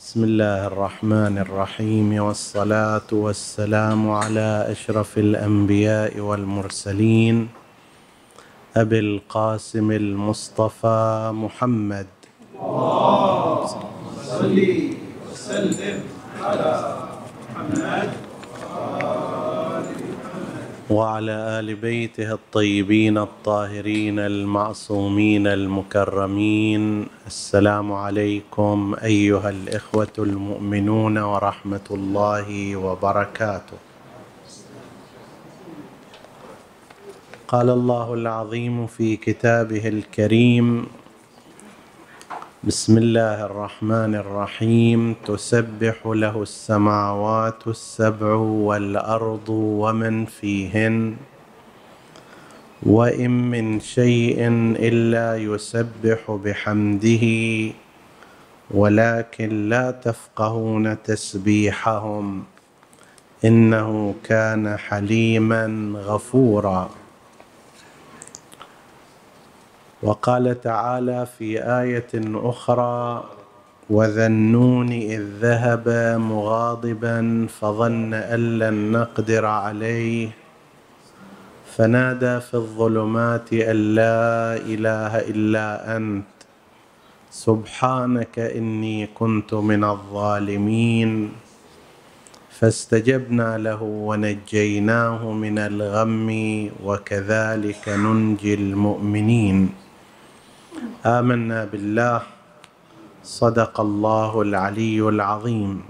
بسم الله الرحمن الرحيم والصلاة والسلام على أشرف الأنبياء والمرسلين. أبي القاسم المصطفى محمد. اللهم صل وسلم على محمد. وعلى آل بيته الطيبين الطاهرين المعصومين المكرمين. السلام عليكم أيها الإخوة المؤمنون ورحمة الله وبركاته. قال الله العظيم في كتابه الكريم بسم الله الرحمن الرحيم. تسبح له السماوات السبع والأرض ومن فيهن وإن من شيء إلا يسبح بحمده ولكن لا تفقهون تسبيحهم. إنه كان حليما غفورا. وقال تعالى في آية أخرى وذا النون إذ ذهب مغاضبا فظن أن لن نقدر عليه فنادى في الظلمات أن لا إله إلا أنت سبحانك إني كنت من الظالمين. فاستجبنا له ونجيناه من الغم وكذلك ننجي المؤمنين. آمنا بالله. صدق الله العلي العظيم.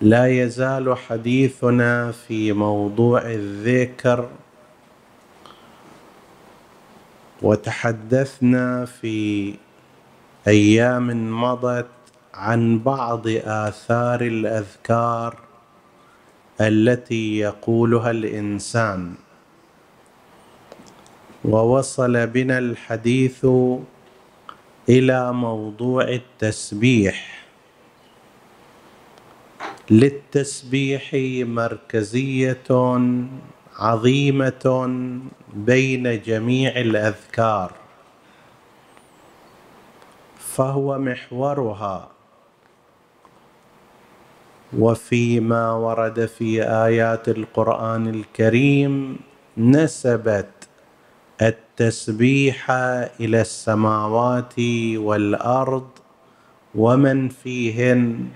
لا يزال حديثنا في موضوع الذكر. وتحدثنا في أيام مضت عن بعض آثار الأذكار التي يقولها الإنسان. ووصل بنا الحديث إلى موضوع التسبيح. للتسبيح مركزية عظيمة بين جميع الأذكار فهو محورها. وفيما ورد في آيات القرآن الكريم نسبت التسبيح إلى السماوات والأرض ومن فيهن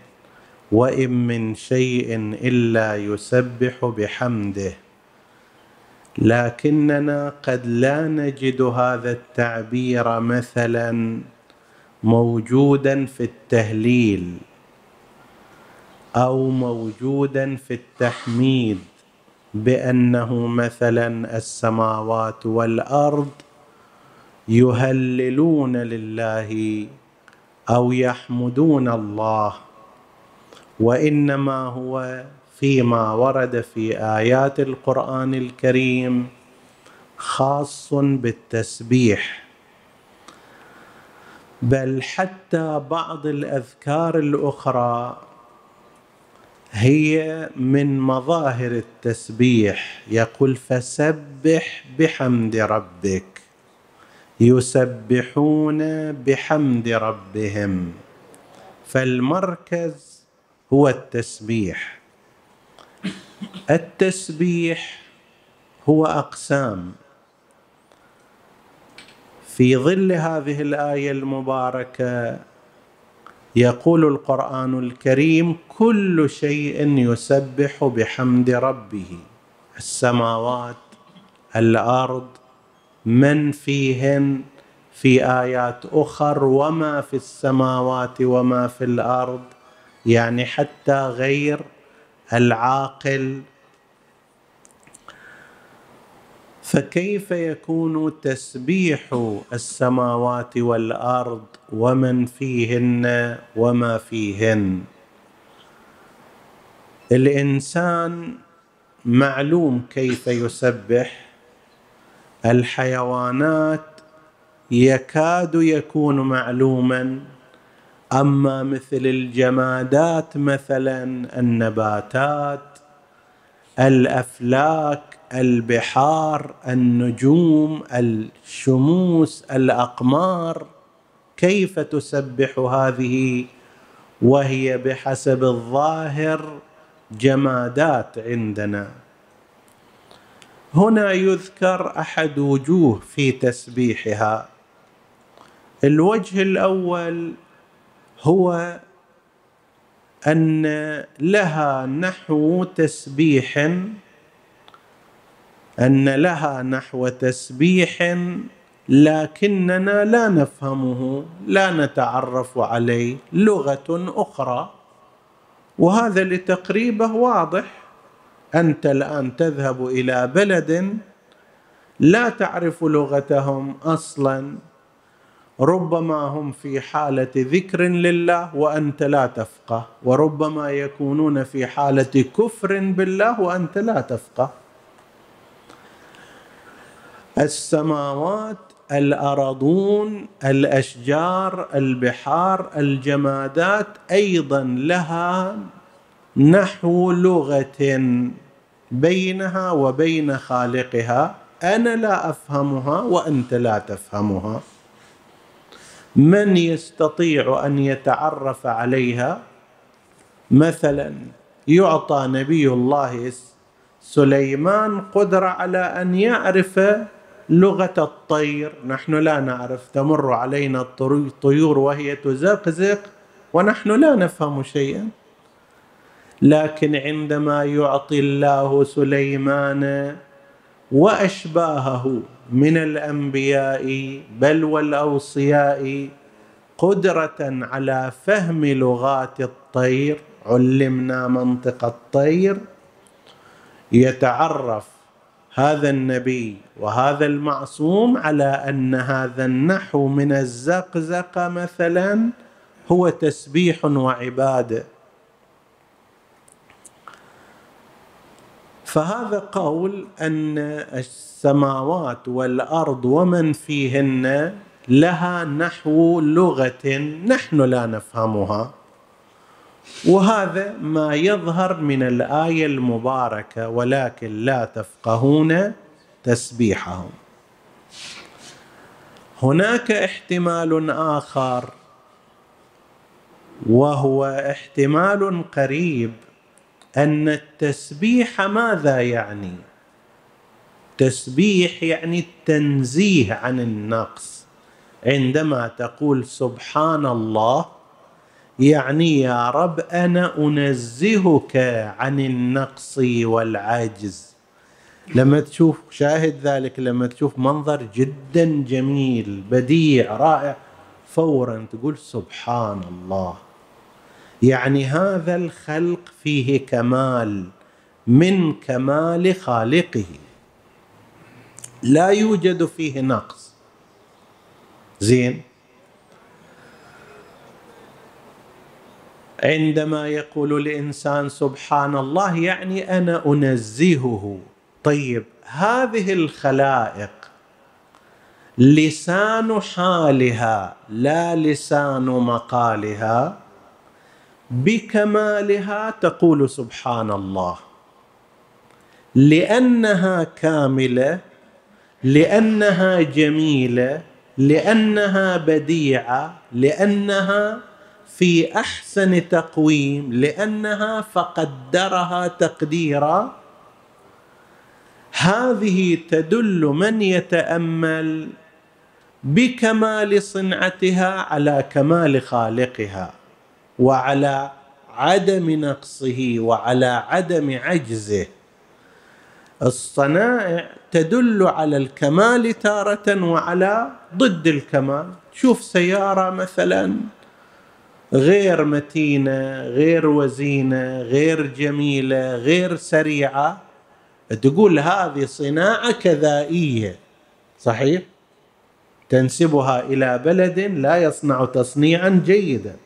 وإن من شيء إلا يسبح بحمده. لكننا قد لا نجد هذا التعبير مثلا موجودا في التهليل أو موجودا في التحميد. بأنه مثلا السماوات والأرض يهللون لله أو يحمدون الله وإنما هو فيما ورد في آيات القرآن الكريم خاص بالتسبيح. بل حتى بعض الأذكار الأخرى هي من مظاهر التسبيح. يقول فسبح بحمد ربك. يسبحون بحمد ربهم. فالمركز هو التسبيح. التسبيح هو أقسام. في ظل هذه الآية المباركة يقول القرآن الكريم كل شيء يسبح بحمد ربه السماوات الأرض من فيهن في آيات أخر وما في السماوات وما في الأرض. يعني حتى غير العاقل. فكيف يكون تسبيح السماوات والأرض ومن فيهن وما فيهن. الإنسان معلوم كيف يسبح الحيوانات يكاد يكون معلوما أما مثل الجمادات مثلا النباتات الأفلاك البحار النجوم الشموس الأقمار. كيف تسبح هذه وهي بحسب الظاهر جمادات عندنا؟ هنا يذكر أحد وجوه في تسبيحها. الوجه الأول هو أن لها نحو تسبيح أن لها نحو تسبيح لكننا لا نفهمه لا نتعرف عليه لغة أخرى. وهذا لتقريبه واضح. أنت الآن تذهب إلى بلد لا تعرف لغتهم أصلا. ربما هم في حالة ذكر لله وأنت لا تفقه. وربما يكونون في حالة كفر بالله وأنت لا تفقه. السماوات الارضون الأشجار البحار الجمادات أيضا لها نحو لغة بينها وبين خالقها. أنا لا أفهمها وأنت لا تفهمها. من يستطيع أن يتعرف عليها؟ مثلا يعطى نبي الله سليمان قدرة على أن يعرف لغة الطير. نحن لا نعرف تمر علينا الطيور وهي تزقزق ونحن لا نفهم شيئا. لكن عندما يعطي الله سليمان وأشباهه من الأنبياء بل والأوصياء قدرة على فهم لغات الطير علمنا منطق الطير يتعرف هذا النبي وهذا المعصوم على أن هذا النحو من الزقزقه مثلا هو تسبيح وعبادة. فهذا قول أن السماوات والأرض ومن فيهن لها نحو لغة نحن لا نفهمها. وهذا ما يظهر من الآية المباركة ولكن لا تفقهون تسبيحهم. هناك احتمال آخر وهو احتمال قريب أن التسبيح ماذا يعني؟ تسبيح يعني التنزيه عن النقص. عندما تقول سبحان الله يعني يا رب أنا أنزهك عن النقص والعجز لما تشوف شاهد ذلك لما تشوف منظر جدا جميل بديع رائع فورا تقول سبحان الله. يعني هذا الخلق فيه كمال من كمال خالقه. لا يوجد فيه نقص. زين؟ عندما يقول الإنسان سبحان الله يعني أنا أنزهه. طيب هذه الخلائق لسان حالها لا لسان مقالها بكمالها تقول سبحان الله. لأنها كاملة لأنها جميلة لأنها بديعة لأنها في أحسن تقويم لأنها فقدرها تقديرا. هذه تدل من يتأمل بكمال صنعتها على كمال خالقها وعلى عدم نقصه وعلى عدم عجزه. الصنائع تدل على الكمال تارة وعلى ضد الكمال. شوف سيارة مثلا. غير متينة غير وزينة غير جميلة غير سريعة. تقول هذه صناعة كذائية صحيح؟ تنسبها إلى بلد لا يصنع تصنيعا جيدا.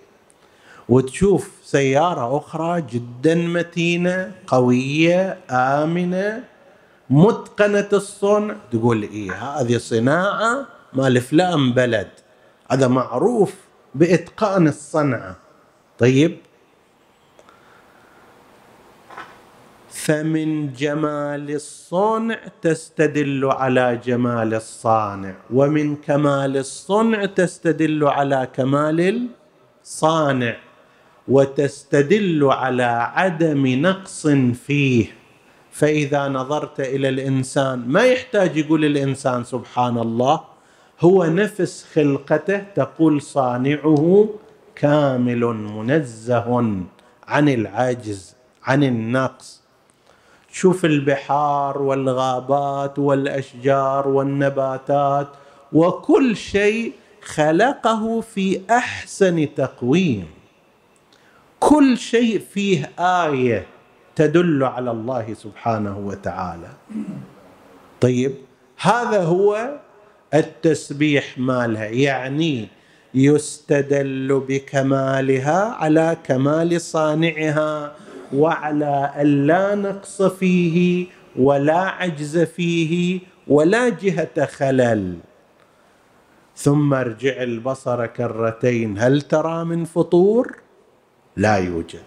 وتشوف سيارة أخرى جدا متينة قوية آمنة متقنة الصنع. تقول إيه هذه صناعة مال فلان بلد. هذا معروف بإتقان الصنعه طيب. فمن جمال الصنع تستدل على جمال الصانع ومن كمال الصنع تستدل على كمال الصانع وتستدل على عدم نقص فيه. فإذا نظرت إلى الإنسان ما يحتاج يقول الإنسان سبحان الله؟ هو نفس خلقته تقول صانعه كامل منزه عن العجز عن النقص. شوف البحار والغابات والأشجار والنباتات وكل شيء خلقه في أحسن تقويم. كل شيء فيه آية تدل على الله سبحانه وتعالى. طيب هذا هو التسبيح مالها يعني يستدل بكمالها على كمال صانعها وعلى ألا نقص فيه ولا عجز فيه ولا جهة خلل. ثم ارجع البصر كرتين هل ترى من فطور؟ لا يوجد.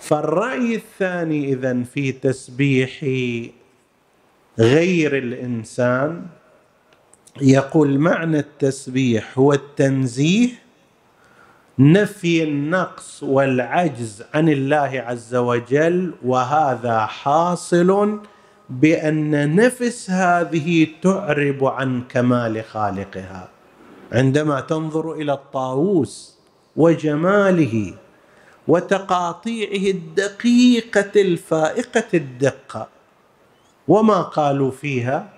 فالرأي الثاني اذا في تسبيح غير الإنسان يقول معنى التسبيح هو التنزيه نفي النقص والعجز عن الله عز وجل وهذا حاصل بأن نفس هذه تعرب عن كمال خالقها. عندما تنظر إلى الطاووس وجماله وتقاطيعه الدقيقة الفائقة الدقة وما قالوا فيها.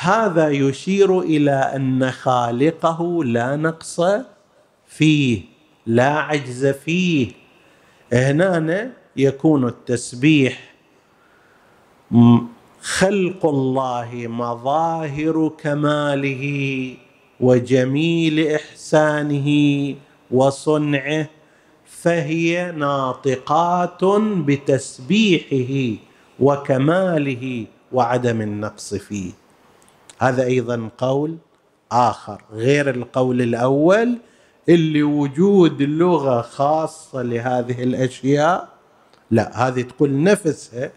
هذا يشير إلى أن خالقه لا نقص فيه لا عجز فيه. هنا يكون التسبيح خلق الله مظاهر كماله وجميل إحسانه وصنعه فهي ناطقات بتسبيحه. وكماله وعدم النقص فيه. هذا أيضا قول آخر غير القول الأول اللي وجود لغة خاصة لهذه الأشياء لا هذه تقول نفسها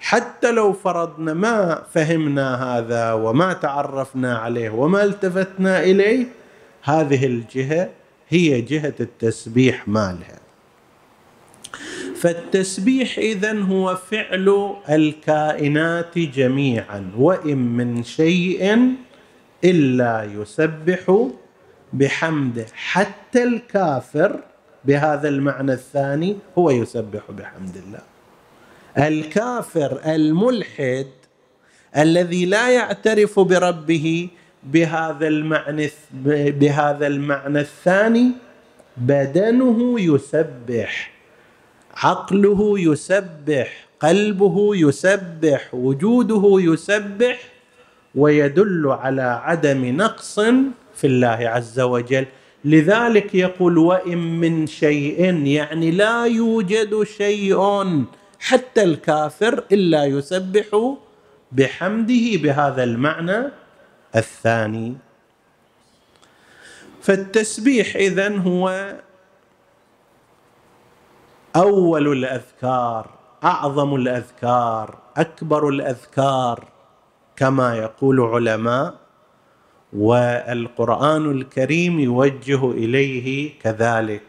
حتى لو فرضنا ما فهمنا هذا وما تعرفنا عليه وما التفتنا إليه هذه الجهة هي جهة التسبيح مالها. فالتسبيح اذا هو فعل الكائنات جميعا وإن من شيء إلا يسبح بحمده. حتى الكافر بهذا المعنى الثاني هو يسبح بحمد الله. الكافر الملحد الذي لا يعترف بربه بهذا المعنى بهذا المعنى الثاني بدنه يسبح. عقله يسبح قلبه يسبح وجوده يسبح ويدل على عدم نقص في الله عز وجل. لذلك يقول وإن من شيء يعني لا يوجد شيء حتى الكافر إلا يسبح بحمده بهذا المعنى الثاني. فالتسبيح إذن هو أول الأذكار أعظم الأذكار أكبر الأذكار كما يقول علماء والقرآن الكريم يوجه إليه كذلك.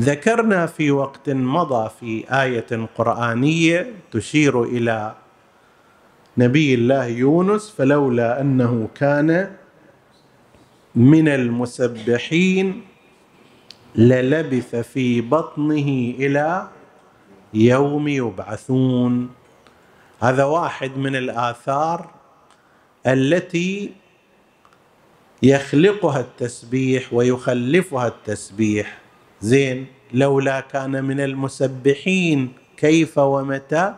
ذكرنا في وقت مضى في آية قرآنية تشير إلى نبي الله يونس فلولا أنه كان من المسبحين للبث في بطنه إلى يوم يبعثون. هذا واحد من الآثار التي يخلقها التسبيح ويخلفها التسبيح. زين لولا كان من المسبحين كيف ومتى؟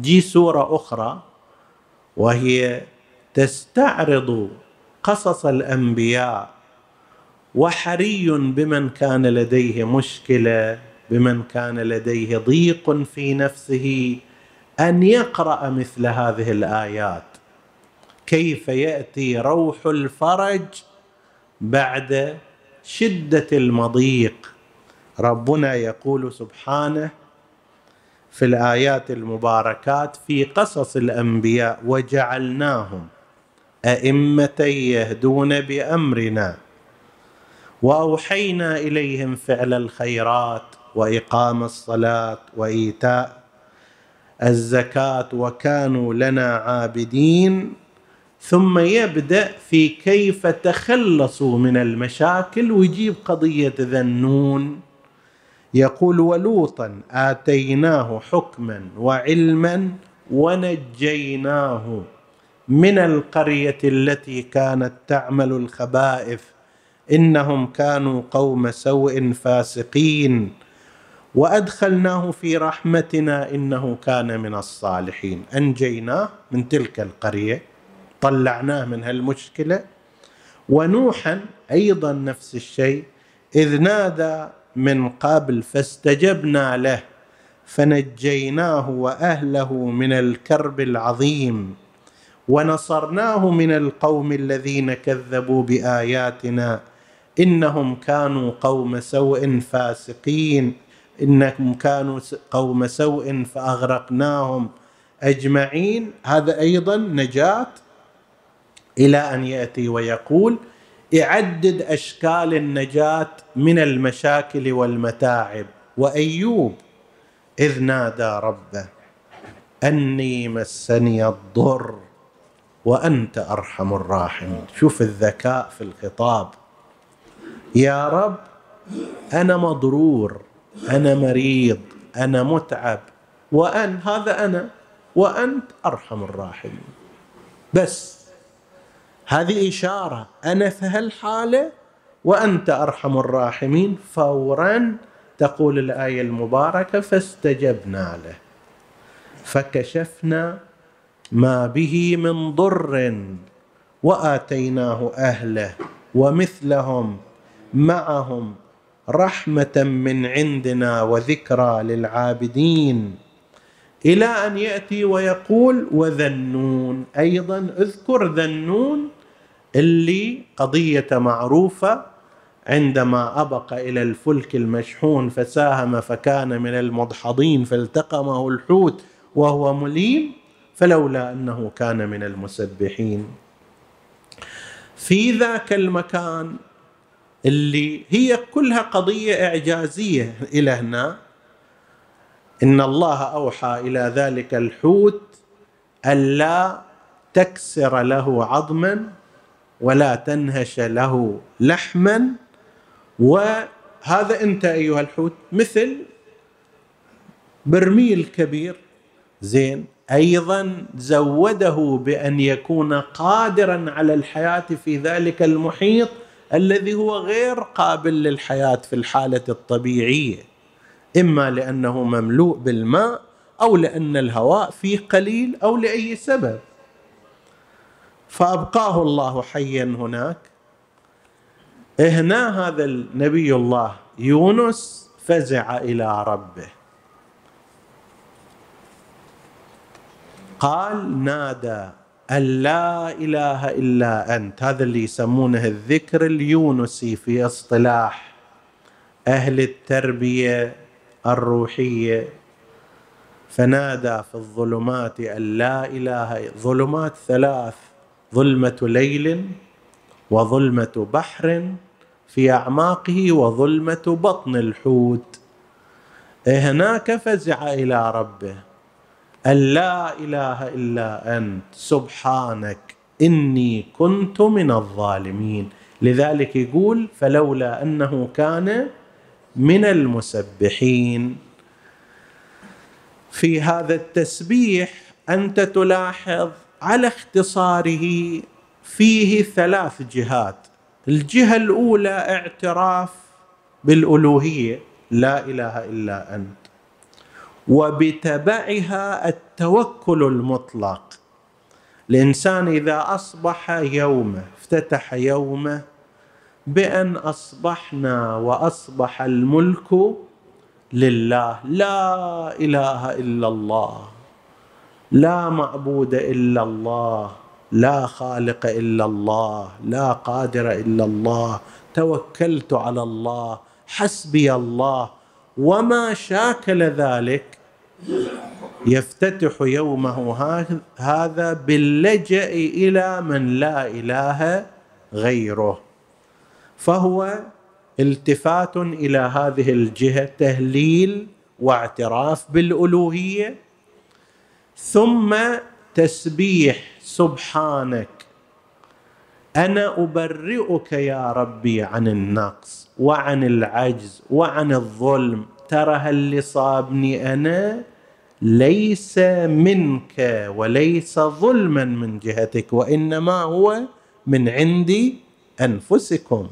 جي سورة أخرى وهي تستعرض قصص الأنبياء وحري بمن كان لديه مشكلة بمن كان لديه ضيق في نفسه أن يقرأ مثل هذه الآيات. كيف يأتي روح الفرج بعد شدة المضيق؟ ربنا يقول سبحانه في الآيات المباركات في قصص الأنبياء وجعلناهم أئمة يهدون بأمرنا. وأوحينا إليهم فعل الخيرات وإقام الصلاة وإيتاء الزكاة وكانوا لنا عابدين. ثم يبدأ في كيف تخلصوا من المشاكل ويجيب قضية ذنون يقول ولوطا آتيناه حكما وعلما ونجيناه من القرية التي كانت تعمل الخبائث إنهم كانوا قوم سوء فاسقين. وأدخلناه في رحمتنا إنه كان من الصالحين. أنجيناه من تلك القرية طلعناه من هالمشكلة. ونوحا أيضا نفس الشيء إذ نادى من قبل فاستجبنا له فنجيناه وأهله من الكرب العظيم. ونصرناه من القوم الذين كذبوا بآياتنا إنهم كانوا قوم سوء فاسقين. إنهم كانوا قوم سوء فأغرقناهم. أجمعين هذا أيضا نجاة إلى أن يأتي ويقول يعدد أشكال النجاة من المشاكل والمتاعب. وأيوب إذ نادى ربه أني مسني الضر وأنت أرحم الراحمين. شوف الذكاء في الخطاب. يا رب أنا مضرور أنا مريض أنا متعب وأن هذا أنا وأنت أرحم الراحمين. بس هذه إشارة أنا في هالحالة وأنت أرحم الراحمين. فورا تقول الآية المباركة فاستجبنا له. فكشفنا ما به من ضر وآتيناه أهله ومثلهم. معهم رحمة من عندنا وذكرى للعابدين. إلى أن يأتي ويقول وذنون. أيضا اذكر ذنون اللي قضية معروفة عندما أبق إلى الفلك المشحون فساهم فكان من المدحضين فالتقمه الحوت وهو مليم فلولا أنه كان من المسبحين. في ذاك المكان اللي هي كلها قضية إعجازية إلى هنا. إن الله أوحى إلى ذلك الحوت الا تكسر له عظما ولا تنهش له لحما. وهذا أنت أيها الحوت مثل برميل كبير. زين. أيضا زوده بأن يكون قادرا على الحياة في ذلك المحيط الذي هو غير قابل للحياة في الحالة الطبيعية. إما لأنه مملوء بالماء أو لأن الهواء فيه قليل أو لأي سبب. فأبقاه الله حيا هناك. هنا هذا النبي الله يونس فزع إلى ربه. قال نادى أن لا إله إلا أنت. هذا اللي يسمونه الذكر اليونسي في اصطلاح أهل التربية الروحية. فنادى في الظلمات أن لا إله ظلمات ثلاث ظلمة ليل وظلمة بحر في أعماقه وظلمة بطن الحوت. هناك فزع إلى ربه. أن لا إله إلا أنت. سبحانك إني كنت من الظالمين. لذلك يقول فلولا أنه كان من المسبحين. في هذا التسبيح أنت تلاحظ على اختصاره فيه ثلاث جهات. الجهة الأولى اعتراف بالألوهية لا إله إلا أنت. وبتبعها التوكل المطلق. الإنسان إذا أصبح يومه افتتح يومه بأن أصبحنا وأصبح الملك لله. لا إله إلا الله. لا معبود إلا الله. لا خالق إلا الله. لا قادر إلا الله. توكلت على الله. حسبي الله. وما شاكل ذلك يفتتح يومه هذا باللجأ إلى من لا إله غيره. فهو التفات إلى هذه الجهة تهليل واعتراف بالألوهية ثم تسبيح سبحانك أنا أبرئك يا ربي عن النقص وعن العجز وعن الظلم. ترى اللي صابني أنا؟ ليس منك وليس ظلما من جهتك وإنما هو من عندي أنفسكم.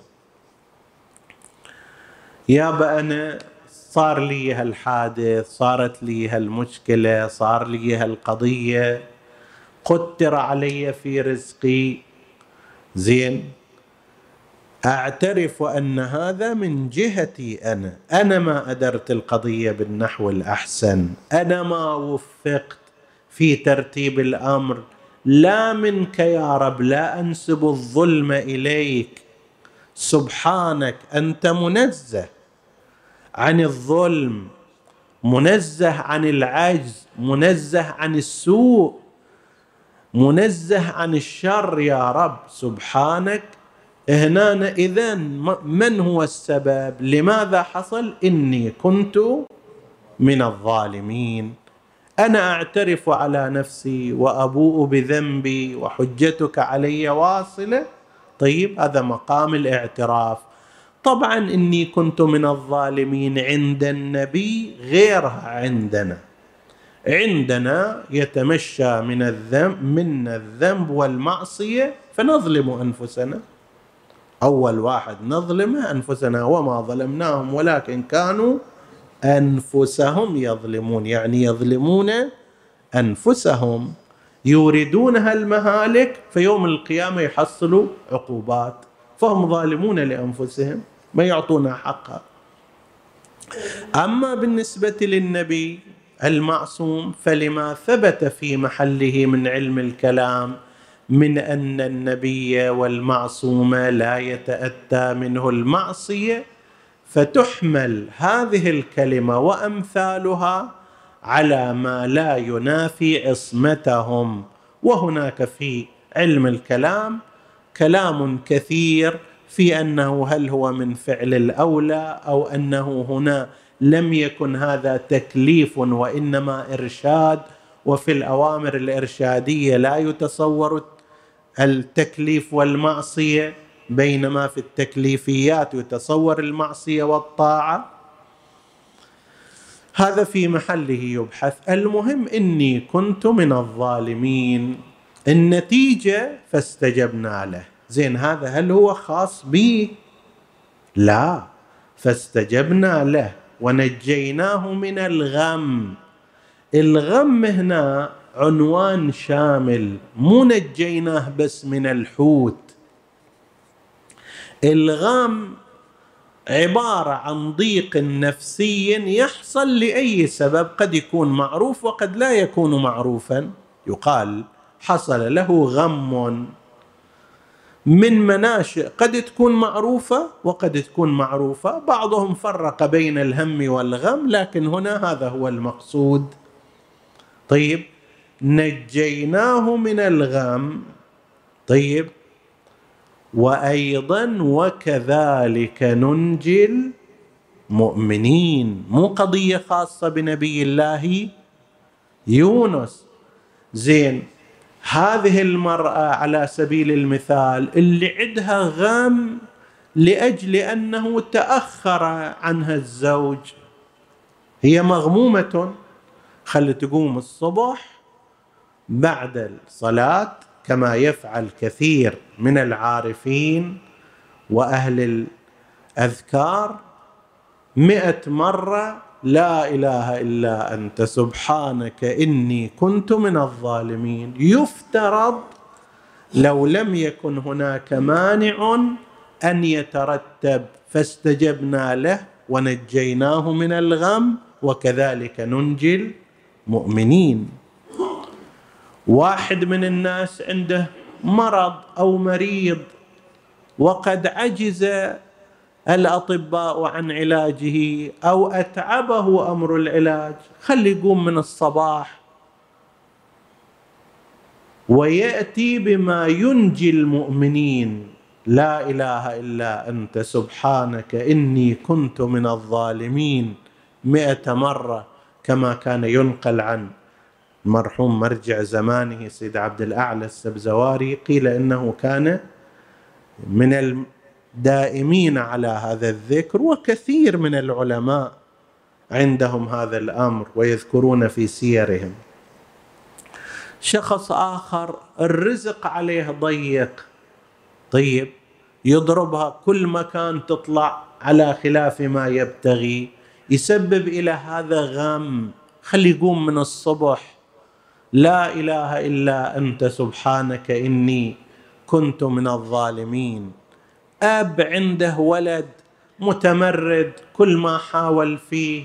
يابا أنا صار لي هالحادث صارت لي هالمشكلة صار لي هالقضية. قدر علي في رزقي. زين. أعترف أن هذا من جهتي أنا. أنا ما أدرت القضية بالنحو الأحسن. أنا ما وفقت في ترتيب الأمر. لا منك يا رب لا أنسب الظلم إليك. سبحانك أنت منزه عن الظلم منزه عن العجز منزه عن السوء. منزه عن الشر يا رب سبحانك. هنا اذا من هو السبب؟ لماذا حصل؟ إني كنت من الظالمين. أنا أعترف على نفسي وأبوء بذنبي وحجتك علي واصلة. طيب هذا مقام الاعتراف. طبعا إني كنت من الظالمين عند النبي غيرها عندنا. عندنا يتمشى من الذنب من الذنب والمعصية فنظلم أنفسنا. أول واحد نظلمه أنفسنا وما ظلمناهم ولكن كانوا أنفسهم يظلمون. يعني يظلمون أنفسهم. يوردونها المهالك في يوم القيامة يحصلوا عقوبات. فهم ظالمون لأنفسهم ما يعطونا حقها. أما بالنسبة للنبي المعصوم فلما ثبت في محله من علم الكلام من أن النبي والمعصوم لا يتأتى منه المعصية فتحمل هذه الكلمة وأمثالها على ما لا ينافي عصمتهم. وهناك في علم الكلام كلام كثير في أنه هل هو من فعل الأولى أو أنه هنا لم يكن هذا تكليف وإنما إرشاد وفي الأوامر الإرشادية لا يتصور التكليف والمعصية بينما في التكليفيات يتصور المعصية والطاعة. هذا في محله يبحث. المهم إني كنت من الظالمين. النتيجة فاستجبنا له. زين هذا هل هو خاص بي؟ لا فاستجبنا له. ونجيناه من الغم. الغم هنا عنوان شامل مو نجيناه بس من الحوت. الغم عبارة عن ضيق نفسي يحصل لأي سبب قد يكون معروف وقد لا يكون معروفا. يقال حصل له غم. من مناشئ قد تكون معروفة وقد تكون معروفة. بعضهم فرق بين الهم والغم لكن هنا هذا هو المقصود. طيب نجيناه من الغم. طيب وأيضا وكذلك ننجي المؤمنين. مو قضية خاصة بنبي الله يونس. زين هذه المرأة على سبيل المثال اللي عندها غم لأجل أنه تأخر عنها الزوج. هي مغمومة. خلي تقوم الصبح بعد الصلاة كما يفعل كثير من العارفين وأهل الأذكار مئة مرة لا إله إلا أنت سبحانك إني كنت من الظالمين. يفترض لو لم يكن هناك مانع أن يترتب فاستجبنا له ونجيناه من الغم وكذلك ننجي المؤمنين. واحد من الناس عنده مرض أو مريض وقد عجز الأطباء عن علاجه أو أتعبه أمر العلاج. خلي يقوم من الصباح ويأتي بما ينجي المؤمنين. لا إله إلا أنت. سبحانك إني كنت من الظالمين مئة مرة كما كان ينقل عن المرحوم مرجع زمانه سيد عبد الأعلى السبزواري. قيل إنه كان من الدائمين على هذا الذكر وكثير من العلماء عندهم هذا الأمر ويذكرون في سيرهم. شخص آخر الرزق عليه ضيق. طيب يضربها كل مكان تطلع على خلاف ما يبتغي يسبب إلى هذا غم. خلي يقوم من الصبح. لا إله إلا أنت سبحانك إني كنت من الظالمين. أب عنده ولد متمرد كل ما حاول فيه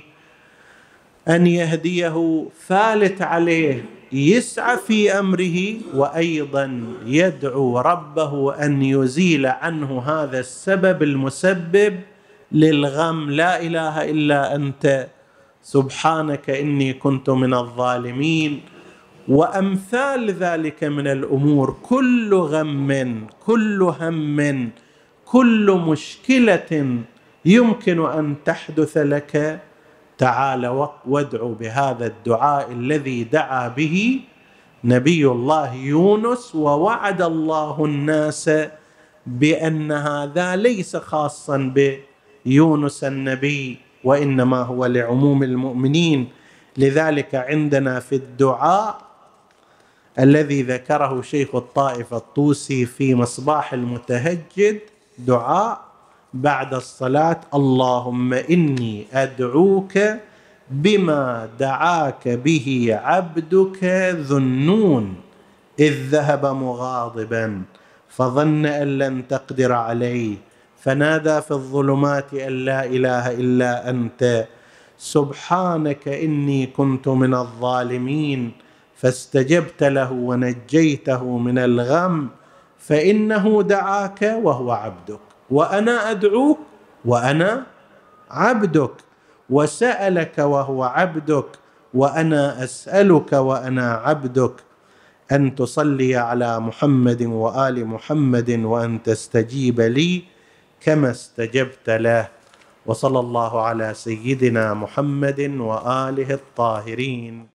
أن يهديه فالت عليه يسعى في أمره وأيضا يدعو ربه أن يزيل عنه هذا السبب المسبب للغم. لا إله إلا أنت سبحانك إني كنت من الظالمين. وأمثال ذلك من الأمور كل غم كل هم كل مشكلة يمكن أن تحدث لك تعال وادعو بهذا الدعاء الذي دعا به نبي الله يونس ووعد الله الناس بان هذا ليس خاصا بيونس النبي وإنما هو لعموم المؤمنين. لذلك عندنا في الدعاء الذي ذكره شيخ الطائفة الطوسي في مصباح المتهجد دعاء بعد الصلاة. اللهم إني أدعوك بما دعاك به عبدك ذنون إذ ذهب مغاضبا فظن أن لن تقدر عليه فنادى في الظلمات أن لا إله إلا أنت. سبحانك إني كنت من الظالمين فاستجبت له ونجيته من الغم. فإنه دعاك وهو عبدك وأنا أدعوك وأنا عبدك وسألك وهو عبدك وأنا أسألك وأنا عبدك. أن تصلي على محمد وآل محمد وأن تستجيب لي كما استجبت له. وصلى الله على سيدنا محمد وآله الطاهرين.